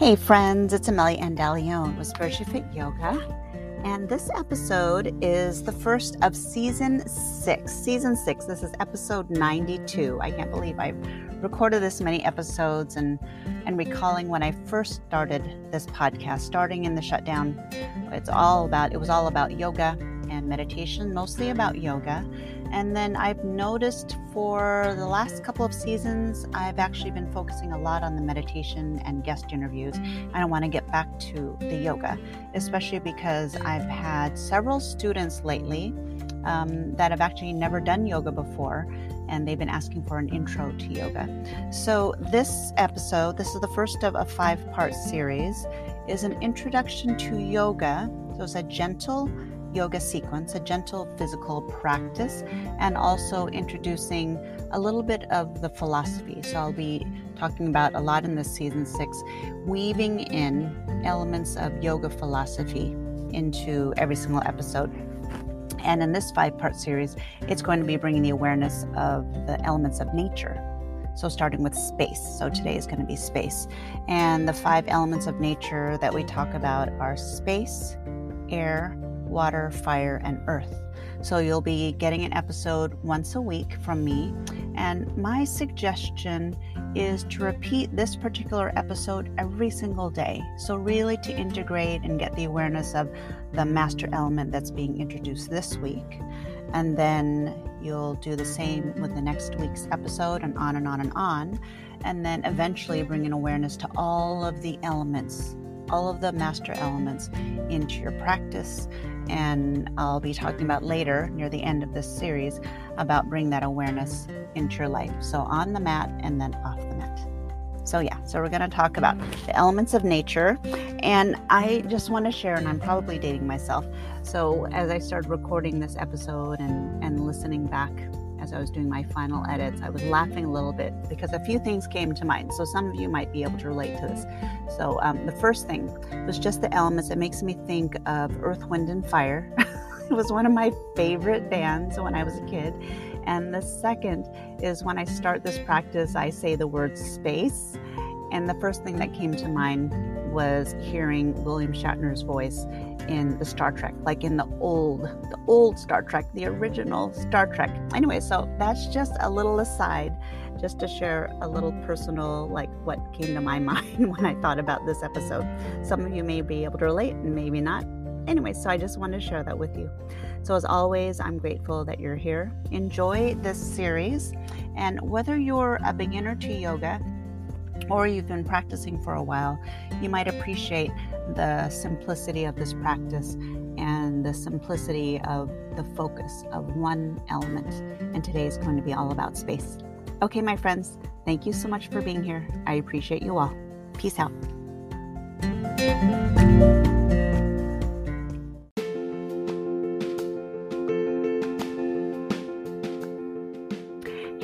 Hey friends, it's Amelia Andaleon with Spiritually Fit Yoga. And this episode is the first of season six. Season six, this is episode 92. I can't believe I've recorded this many episodes and, and recalling when I first started this podcast, starting in the shutdown. It's all about, it was all about yoga and meditation, mostly about yoga. And then I've noticed for the last couple of seasons, I've actually been focusing a lot on the meditation and guest interviews. And I want to get back to the yoga, especially because I've had several students lately um, that have actually never done yoga before and they've been asking for an intro to yoga. So, this episode, this is the first of a five part series, is an introduction to yoga. So, it's a gentle yoga sequence, a gentle physical practice, and also introducing a little bit of the philosophy. So I'll be talking about a lot in this season six, weaving in elements of yoga philosophy into every single episode. And in this five part series, it's going to be bringing the awareness of the elements of nature. So, starting with space. So, today is going to be space. And the five elements of nature that we talk about are space, air, water, fire, and earth. So you'll be getting an episode once a week from me. And my suggestion is to repeat this particular episode every single day. So, really to integrate and get the awareness of the master element that's being introduced this week. And then you'll do the same with the next week's episode, and on and on and on. And then eventually bring an awareness to all of the elements, all of the master elements into your practice and I'll be talking about later near the end of this series about bring that awareness into your life. So on the mat and then off the mat. So yeah, so we're going to talk about the elements of nature and I just want to share and I'm probably dating myself. So as I started recording this episode and and listening back as I was doing my final edits, I was laughing a little bit because a few things came to mind. So some of you might be able to relate to this. So um, the first thing was just the elements. It makes me think of Earth, Wind, and Fire. it was one of my favorite bands when I was a kid. And the second is when I start this practice, I say the word space. And the first thing that came to mind was hearing William Shatner's voice in the Star Trek, like in the old, the old Star Trek, the original Star Trek. Anyway, so that's just a little aside, just to share a little personal, like what came to my mind when I thought about this episode. Some of you may be able to relate and maybe not. Anyway, so I just wanted to share that with you. So, as always, I'm grateful that you're here. Enjoy this series. And whether you're a beginner to yoga, or you've been practicing for a while, you might appreciate the simplicity of this practice and the simplicity of the focus of one element. And today is going to be all about space. Okay, my friends, thank you so much for being here. I appreciate you all. Peace out.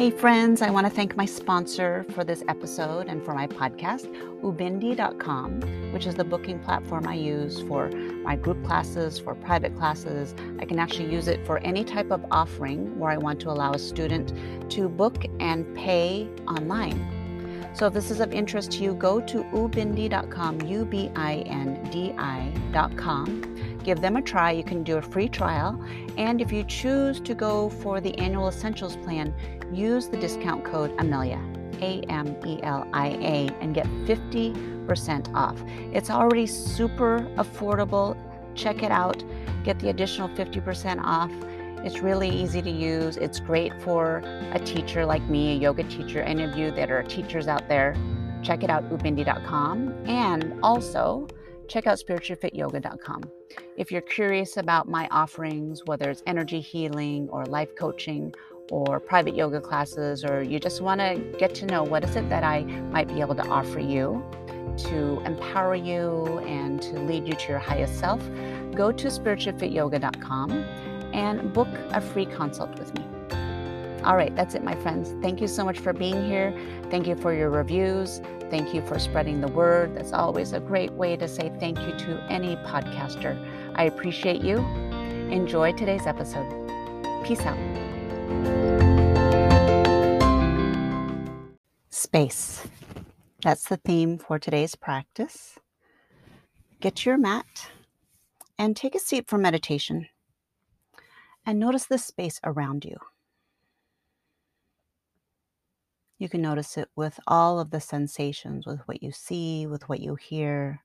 Hey, friends, I want to thank my sponsor for this episode and for my podcast, Ubindi.com, which is the booking platform I use for my group classes, for private classes. I can actually use it for any type of offering where I want to allow a student to book and pay online. So if this is of interest to you, go to ubindi.com, U B I N D I.com. Give them a try. You can do a free trial. And if you choose to go for the annual essentials plan, use the discount code Amelia, A M E L I A, and get 50% off. It's already super affordable. Check it out. Get the additional 50% off. It's really easy to use. It's great for a teacher like me, a yoga teacher, any of you that are teachers out there. Check it out, ubindi.com. And also, check out spirituallyfityoga.com. If you're curious about my offerings, whether it's energy healing or life coaching or private yoga classes, or you just want to get to know what is it that I might be able to offer you to empower you and to lead you to your highest self, go to spirituallyfityoga.com and book a free consult with me. All right, that's it, my friends. Thank you so much for being here. Thank you for your reviews. Thank you for spreading the word. That's always a great way to say thank you to any podcaster. I appreciate you. Enjoy today's episode. Peace out. Space. That's the theme for today's practice. Get your mat and take a seat for meditation. And notice the space around you. You can notice it with all of the sensations, with what you see, with what you hear,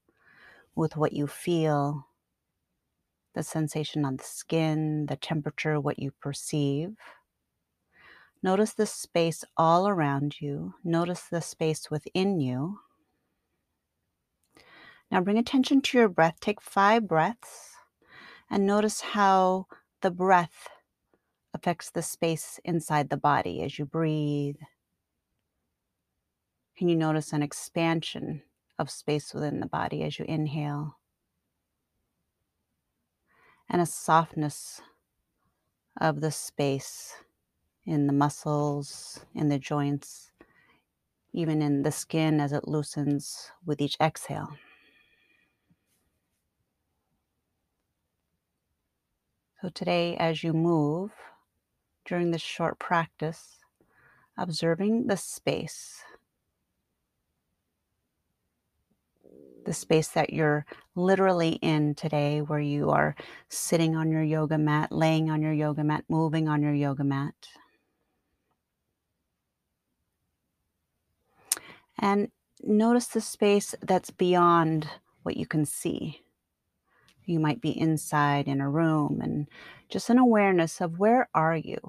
with what you feel, the sensation on the skin, the temperature, what you perceive. Notice the space all around you. Notice the space within you. Now bring attention to your breath. Take five breaths and notice how the breath affects the space inside the body as you breathe can you notice an expansion of space within the body as you inhale? And a softness of the space in the muscles, in the joints, even in the skin as it loosens with each exhale. So, today, as you move during this short practice, observing the space the space that you're literally in today, where you are sitting on your yoga mat, laying on your yoga mat, moving on your yoga mat. And notice the space that's beyond what you can see. You might be inside in a room and just an awareness of where are you?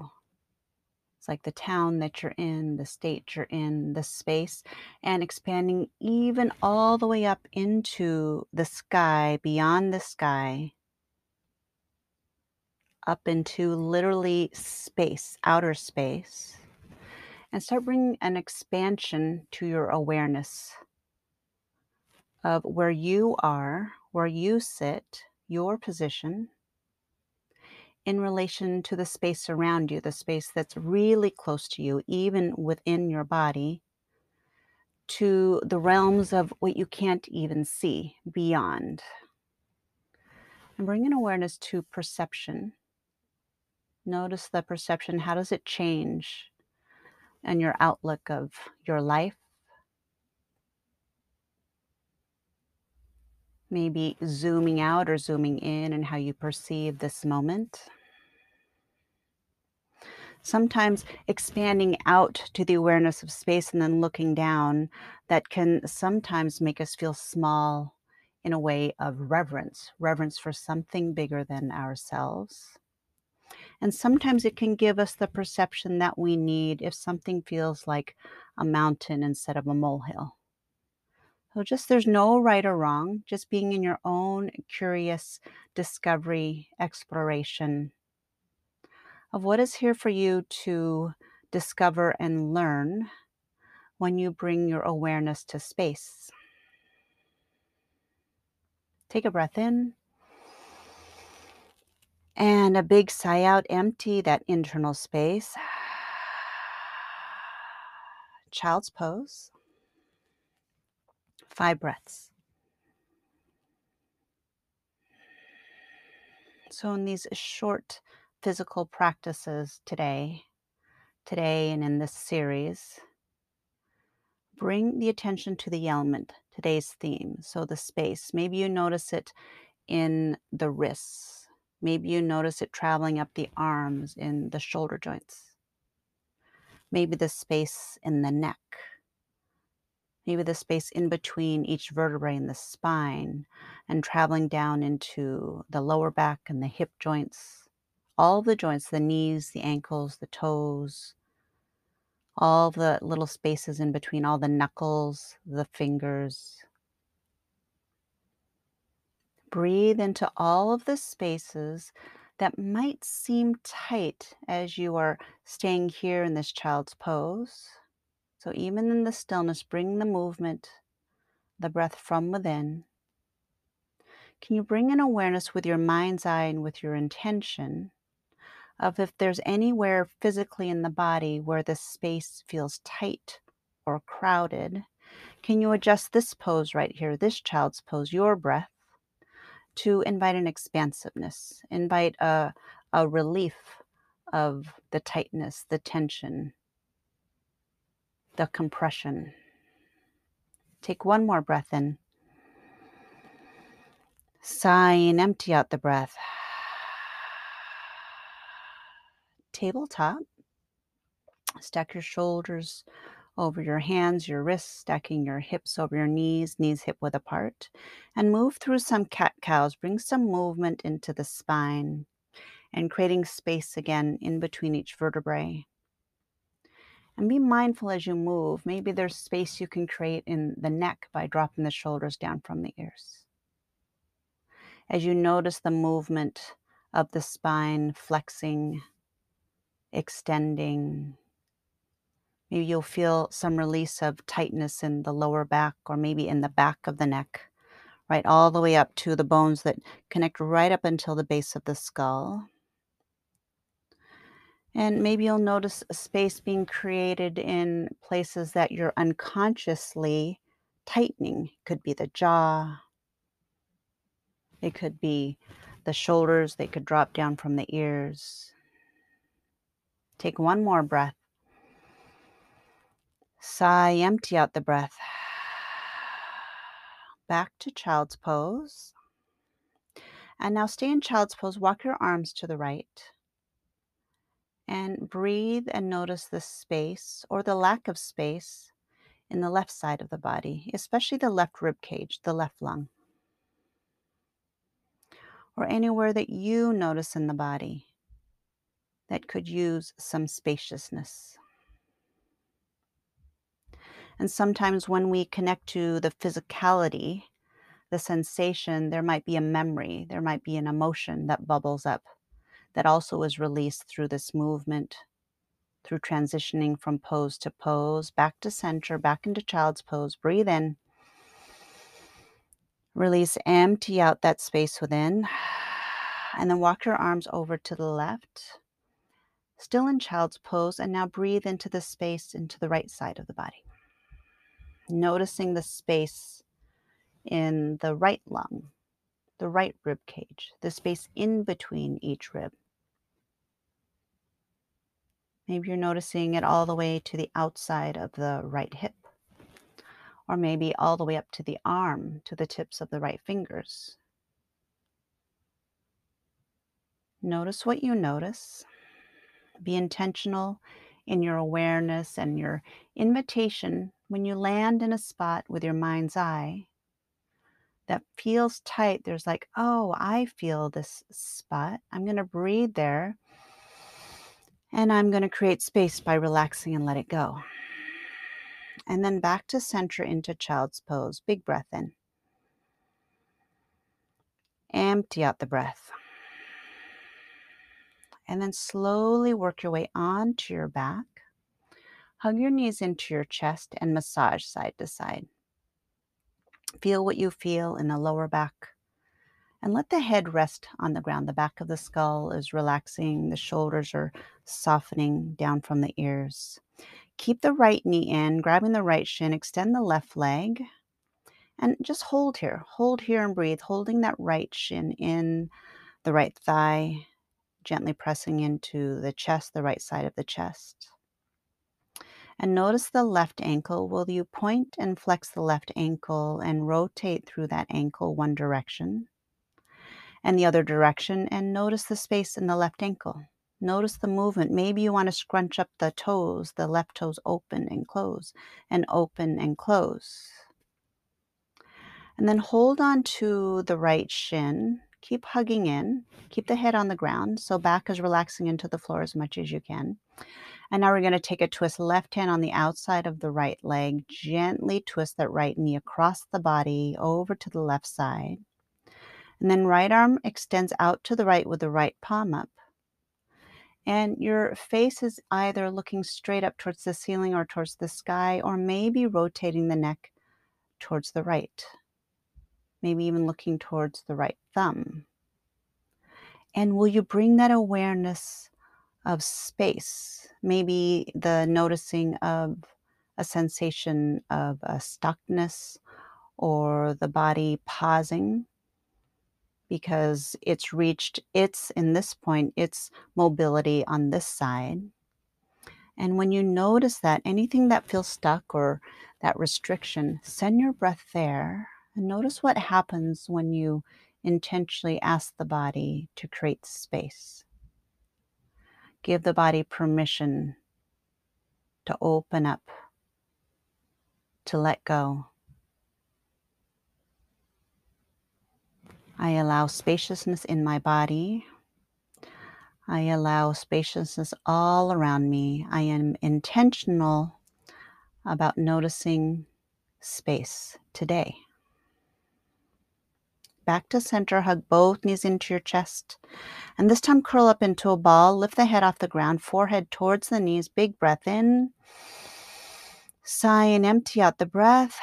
It's like the town that you're in, the state you're in, the space, and expanding even all the way up into the sky, beyond the sky, up into literally space, outer space, and start bringing an expansion to your awareness of where you are, where you sit, your position, in relation to the space around you, the space that's really close to you, even within your body, to the realms of what you can't even see beyond. And bring an awareness to perception. Notice the perception. How does it change? And your outlook of your life. Maybe zooming out or zooming in and how you perceive this moment sometimes expanding out to the awareness of space and then looking down that can sometimes make us feel small in a way of reverence, reverence for something bigger than ourselves. And sometimes it can give us the perception that we need if something feels like a mountain instead of a molehill. So, just there's no right or wrong, just being in your own curious discovery, exploration, of what is here for you to discover and learn when you bring your awareness to space. Take a breath in and a big sigh out, empty that internal space. Child's pose. Five breaths. So, in these short physical practices today, today and in this series, bring the attention to the element, today's theme. So the space. Maybe you notice it in the wrists. Maybe you notice it traveling up the arms in the shoulder joints. Maybe the space in the neck. Maybe the space in between each vertebrae in the spine and traveling down into the lower back and the hip joints all the joints the knees, the ankles, the toes, all the little spaces in between, all the knuckles, the fingers. Breathe into all of the spaces that might seem tight as you are staying here in this child's pose. So, even in the stillness, bring the movement, the breath from within. Can you bring an awareness with your mind's eye and with your intention of if there's anywhere physically in the body where the space feels tight or crowded. Can you adjust this pose right here, this child's pose, your breath, to invite an expansiveness, invite a, a relief of the tightness, the tension, the compression. Take one more breath in. Sigh and empty out the breath. Tabletop. Stack your shoulders over your hands, your wrists, stacking your hips over your knees, knees hip width apart. And move through some cat cows. Bring some movement into the spine and creating space again in between each vertebrae. And be mindful as you move. Maybe there's space you can create in the neck by dropping the shoulders down from the ears. As you notice the movement of the spine flexing, extending, maybe you'll feel some release of tightness in the lower back or maybe in the back of the neck, right all the way up to the bones that connect right up until the base of the skull. And maybe you'll notice a space being created in places that you're unconsciously tightening. Could be the jaw, it could be the shoulders, they could drop down from the ears. Take one more breath. Sigh, empty out the breath. Back to child's pose. And now stay in child's pose. Walk your arms to the right and breathe and notice the space or the lack of space in the left side of the body, especially the left rib cage, the left lung, or anywhere that you notice in the body that could use some spaciousness. And sometimes when we connect to the physicality, the sensation, there might be a memory, there might be an emotion that bubbles up that also is released through this movement, through transitioning from pose to pose, back to center, back into child's pose. Breathe in. Release, empty out that space within. And then walk your arms over to the left, still in child's pose. And now breathe into the space into the right side of the body. Noticing the space in the right lung, the right rib cage, the space in between each rib. Maybe you're noticing it all the way to the outside of the right hip, or maybe all the way up to the arm, to the tips of the right fingers. Notice what you notice. Be intentional in your awareness and your invitation when you land in a spot with your mind's eye that feels tight. There's like, oh, I feel this spot. I'm going to breathe there and I'm going to create space by relaxing and let it go. And then back to center into child's pose. Big breath in. Empty out the breath. And then slowly work your way onto your back. Hug your knees into your chest and massage side to side. Feel what you feel in the lower back and let the head rest on the ground. The back of the skull is relaxing, the shoulders are softening down from the ears. Keep the right knee in, grabbing the right shin, extend the left leg, and just hold here. Hold here and breathe, holding that right shin in the right thigh, gently pressing into the chest, the right side of the chest. And notice the left ankle. Will you point and flex the left ankle and rotate through that ankle one direction? And the other direction and notice the space in the left ankle. Notice the movement. Maybe you want to scrunch up the toes, the left toes open and close, and open and close. And then hold on to the right shin. Keep hugging in. Keep the head on the ground. So back is relaxing into the floor as much as you can. And now we're going to take a twist. Left hand on the outside of the right leg. Gently twist that right knee across the body over to the left side. And then right arm extends out to the right with the right palm up. And your face is either looking straight up towards the ceiling or towards the sky, or maybe rotating the neck towards the right. Maybe even looking towards the right thumb. And will you bring that awareness of space? Maybe the noticing of a sensation of a stuckness or the body pausing because it's reached its, in this point, its mobility on this side. And when you notice that, anything that feels stuck or that restriction, send your breath there and notice what happens when you intentionally ask the body to create space. Give the body permission to open up, to let go. I allow spaciousness in my body. I allow spaciousness all around me. I am intentional about noticing space today. Back to center, hug both knees into your chest. And this time, curl up into a ball. Lift the head off the ground, forehead towards the knees. Big breath in. Sigh and empty out the breath.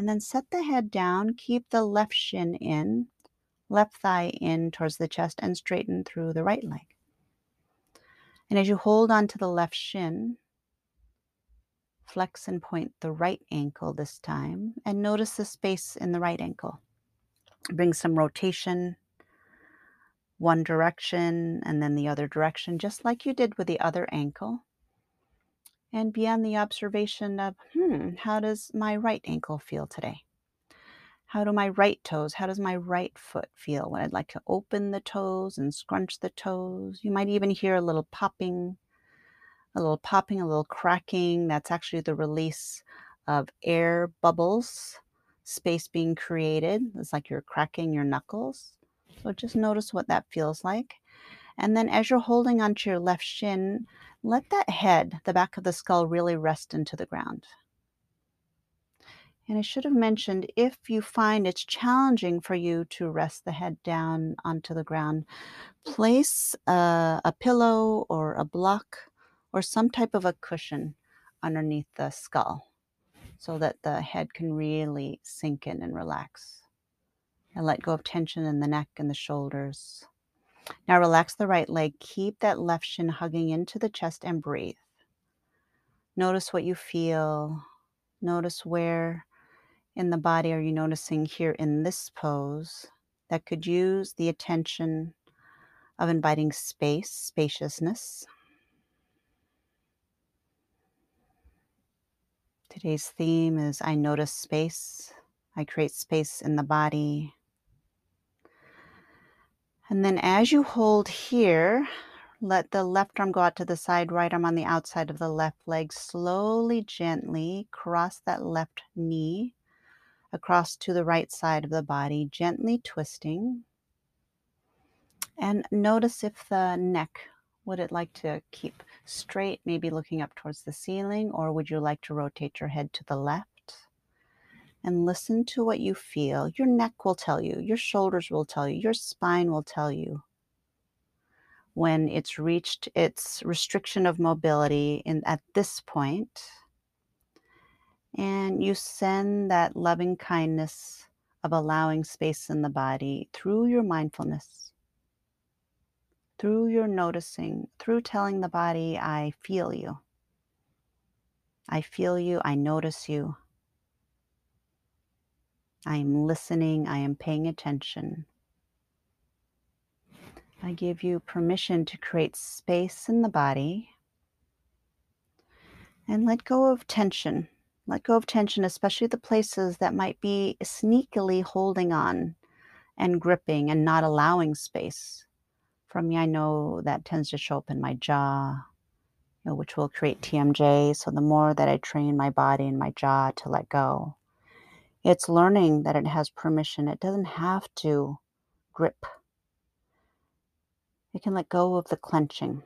And then set the head down. Keep the left shin in, left thigh in towards the chest, and straighten through the right leg. And as you hold on to the left shin, Flex and point the right ankle this time and notice the space in the right ankle. Bring some rotation one direction and then the other direction, just like you did with the other ankle. And be on the observation of, hmm, how does my right ankle feel today? How do my right toes, how does my right foot feel when I'd like to open the toes and scrunch the toes? You might even hear a little popping a little popping, a little cracking. That's actually the release of air bubbles, space being created. It's like you're cracking your knuckles. So just notice what that feels like. And then as you're holding onto your left shin, let that head, the back of the skull, really rest into the ground. And I should have mentioned if you find it's challenging for you to rest the head down onto the ground, place a, a pillow or a block or some type of a cushion underneath the skull so that the head can really sink in and relax. And let go of tension in the neck and the shoulders. Now relax the right leg. Keep that left shin hugging into the chest and breathe. Notice what you feel. Notice where in the body are you noticing here in this pose that could use the attention of inviting space, spaciousness. Today's theme is I notice space, I create space in the body. And then as you hold here, let the left arm go out to the side, right arm on the outside of the left leg. Slowly, gently cross that left knee across to the right side of the body, gently twisting. And notice if the neck would it like to keep straight, maybe looking up towards the ceiling, or would you like to rotate your head to the left? And listen to what you feel. Your neck will tell you, your shoulders will tell you, your spine will tell you when it's reached its restriction of mobility in, at this point, and you send that loving kindness of allowing space in the body through your mindfulness through your noticing, through telling the body, I feel you. I feel you. I notice you. I am listening. I am paying attention. I give you permission to create space in the body and let go of tension. Let go of tension, especially the places that might be sneakily holding on and gripping and not allowing space from me, I know that tends to show up in my jaw, you know, which will create TMJ. So the more that I train my body and my jaw to let go, it's learning that it has permission. It doesn't have to grip. It can let go of the clenching.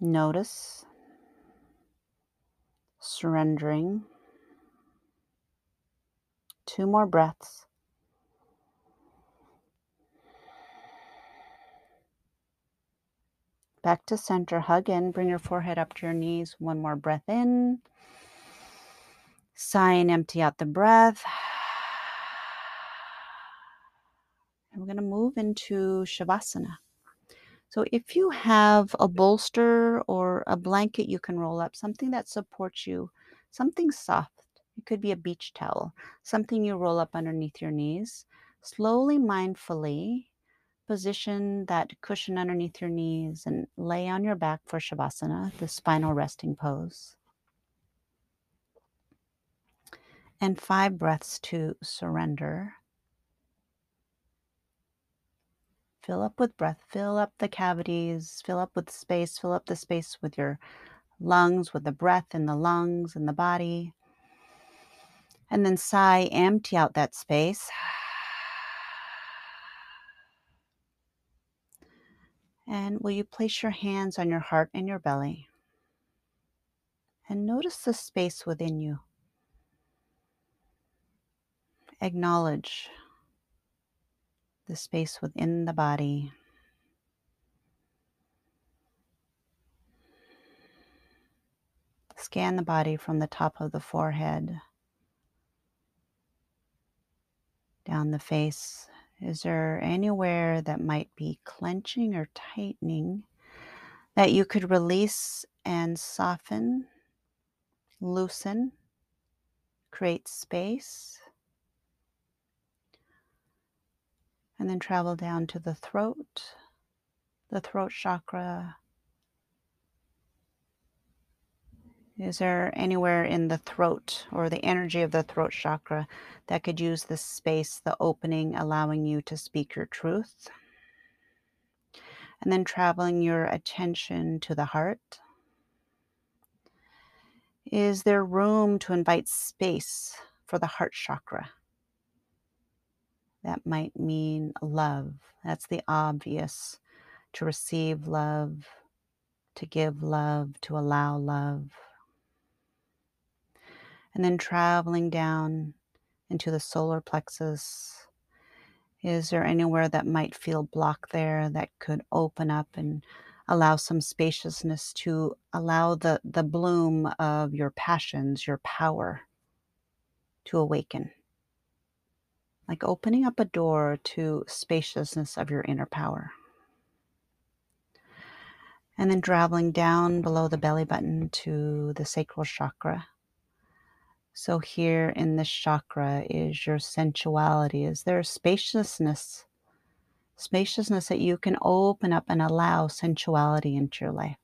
Notice surrendering. Two more breaths. Back to center. Hug in. Bring your forehead up to your knees. One more breath in. Sigh and empty out the breath. And we're going to move into Shavasana. So, if you have a bolster or a blanket you can roll up, something that supports you, something soft, it could be a beach towel, something you roll up underneath your knees, slowly, mindfully position that cushion underneath your knees and lay on your back for Shavasana, the spinal resting pose. And five breaths to surrender. Fill up with breath, fill up the cavities, fill up with space, fill up the space with your lungs, with the breath in the lungs and the body. And then sigh, empty out that space. And will you place your hands on your heart and your belly? And notice the space within you. Acknowledge the space within the body. Scan the body from the top of the forehead down the face is there anywhere that might be clenching or tightening that you could release and soften, loosen, create space? And then travel down to the throat, the throat chakra, Is there anywhere in the throat or the energy of the throat chakra that could use the space, the opening, allowing you to speak your truth? And then traveling your attention to the heart. Is there room to invite space for the heart chakra? That might mean love. That's the obvious to receive love, to give love, to allow love and then traveling down into the solar plexus. Is there anywhere that might feel blocked there that could open up and allow some spaciousness to allow the, the bloom of your passions, your power to awaken? Like opening up a door to spaciousness of your inner power. And then traveling down below the belly button to the sacral chakra so, here in this chakra is your sensuality. Is there spaciousness? Spaciousness that you can open up and allow sensuality into your life.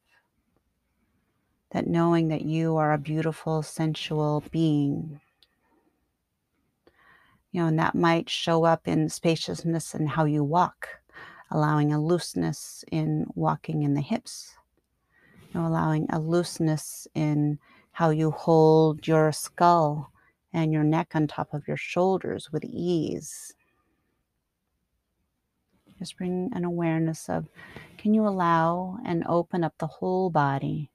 That knowing that you are a beautiful, sensual being. You know, and that might show up in spaciousness and how you walk, allowing a looseness in walking in the hips, you know, allowing a looseness in how you hold your skull and your neck on top of your shoulders with ease. Just bring an awareness of can you allow and open up the whole body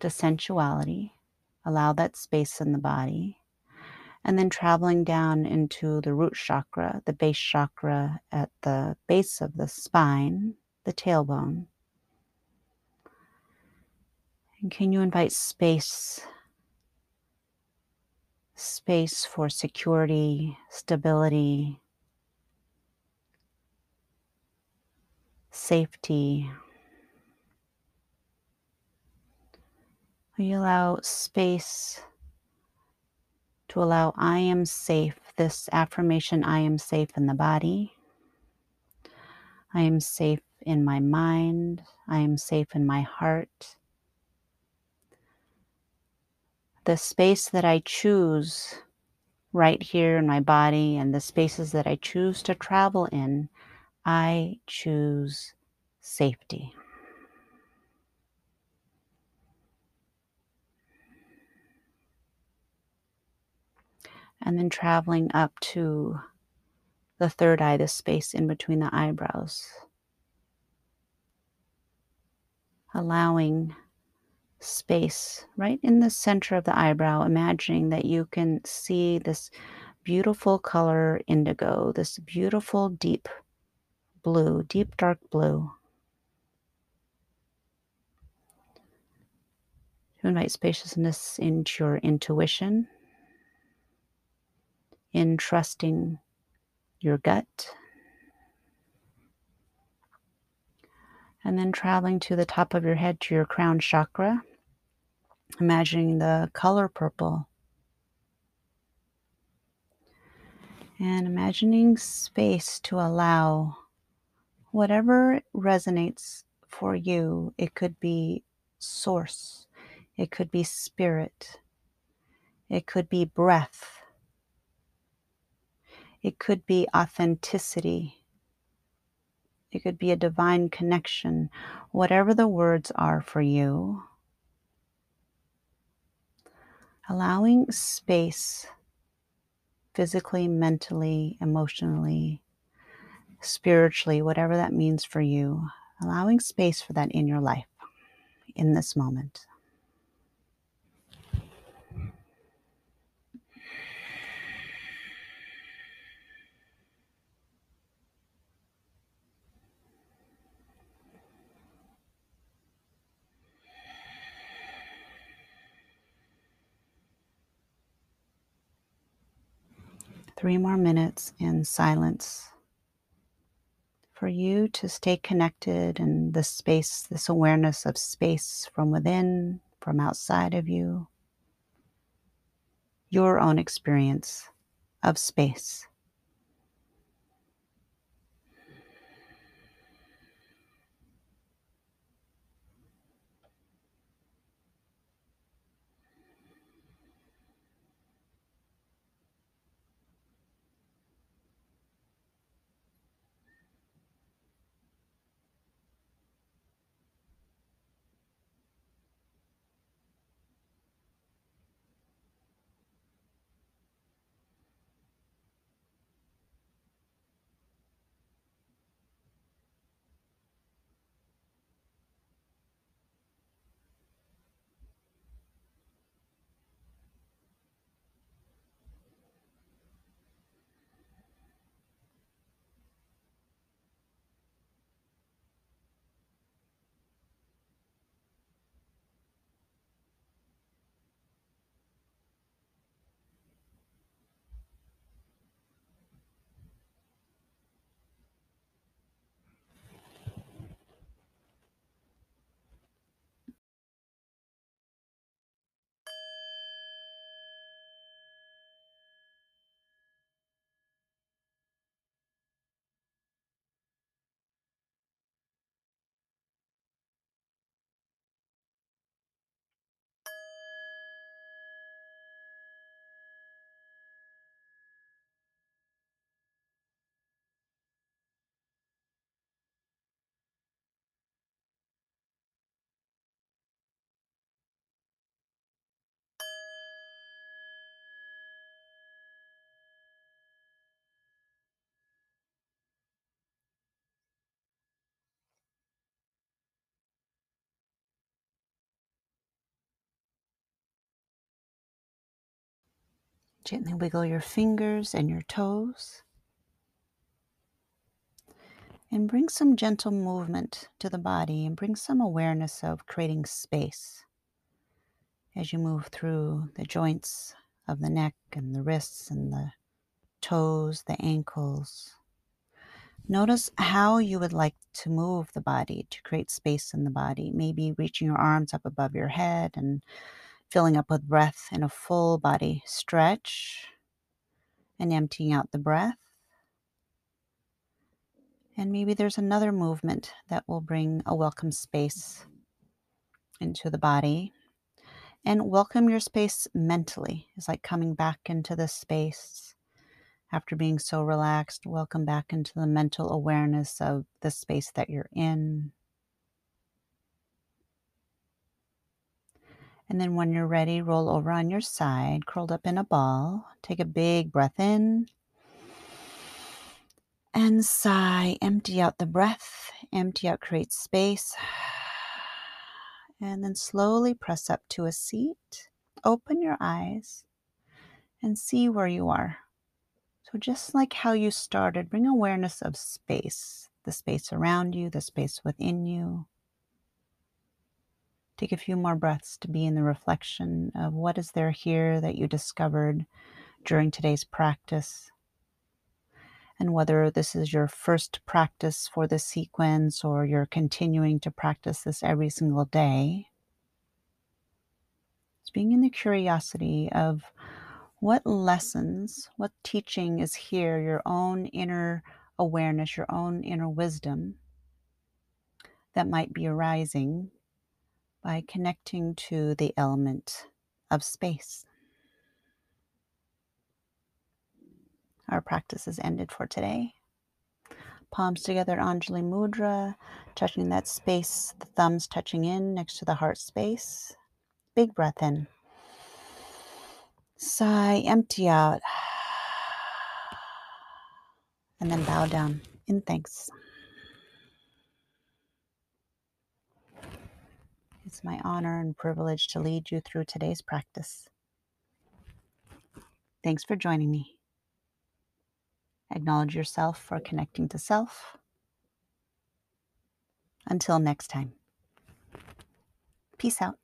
to sensuality? Allow that space in the body. And then traveling down into the root chakra, the base chakra at the base of the spine, the tailbone. And can you invite space? Space for security, stability, safety. You allow space to allow I am safe, this affirmation I am safe in the body. I am safe in my mind. I am safe in my heart. the space that I choose right here in my body and the spaces that I choose to travel in, I choose safety. And then traveling up to the third eye, the space in between the eyebrows. Allowing space right in the center of the eyebrow, imagining that you can see this beautiful color indigo, this beautiful deep blue, deep dark blue. To invite spaciousness into your intuition, in trusting your gut. And then traveling to the top of your head to your crown chakra, imagining the color purple. And imagining space to allow whatever resonates for you. It could be source, it could be spirit, it could be breath, it could be authenticity, it could be a divine connection, whatever the words are for you. Allowing space physically, mentally, emotionally, spiritually, whatever that means for you, allowing space for that in your life in this moment. Three more minutes in silence for you to stay connected and this space, this awareness of space from within, from outside of you, your own experience of space. Gently wiggle your fingers and your toes. And bring some gentle movement to the body and bring some awareness of creating space as you move through the joints of the neck and the wrists and the toes, the ankles. Notice how you would like to move the body to create space in the body. Maybe reaching your arms up above your head and filling up with breath in a full body stretch and emptying out the breath. And maybe there's another movement that will bring a welcome space into the body. And welcome your space mentally is like coming back into the space after being so relaxed. Welcome back into the mental awareness of the space that you're in. And then when you're ready, roll over on your side, curled up in a ball. Take a big breath in and sigh. Empty out the breath, empty out, create space. And then slowly press up to a seat. Open your eyes and see where you are. So, just like how you started, bring awareness of space the space around you, the space within you. Take a few more breaths to be in the reflection of what is there here that you discovered during today's practice. And whether this is your first practice for this sequence or you're continuing to practice this every single day. It's being in the curiosity of what lessons, what teaching is here, your own inner awareness, your own inner wisdom that might be arising by connecting to the element of space. Our practice is ended for today. Palms together, Anjali Mudra, touching that space, the thumbs touching in next to the heart space. Big breath in. Sigh, empty out. And then bow down in thanks. It's my honor and privilege to lead you through today's practice. Thanks for joining me. Acknowledge yourself for connecting to self. Until next time, peace out.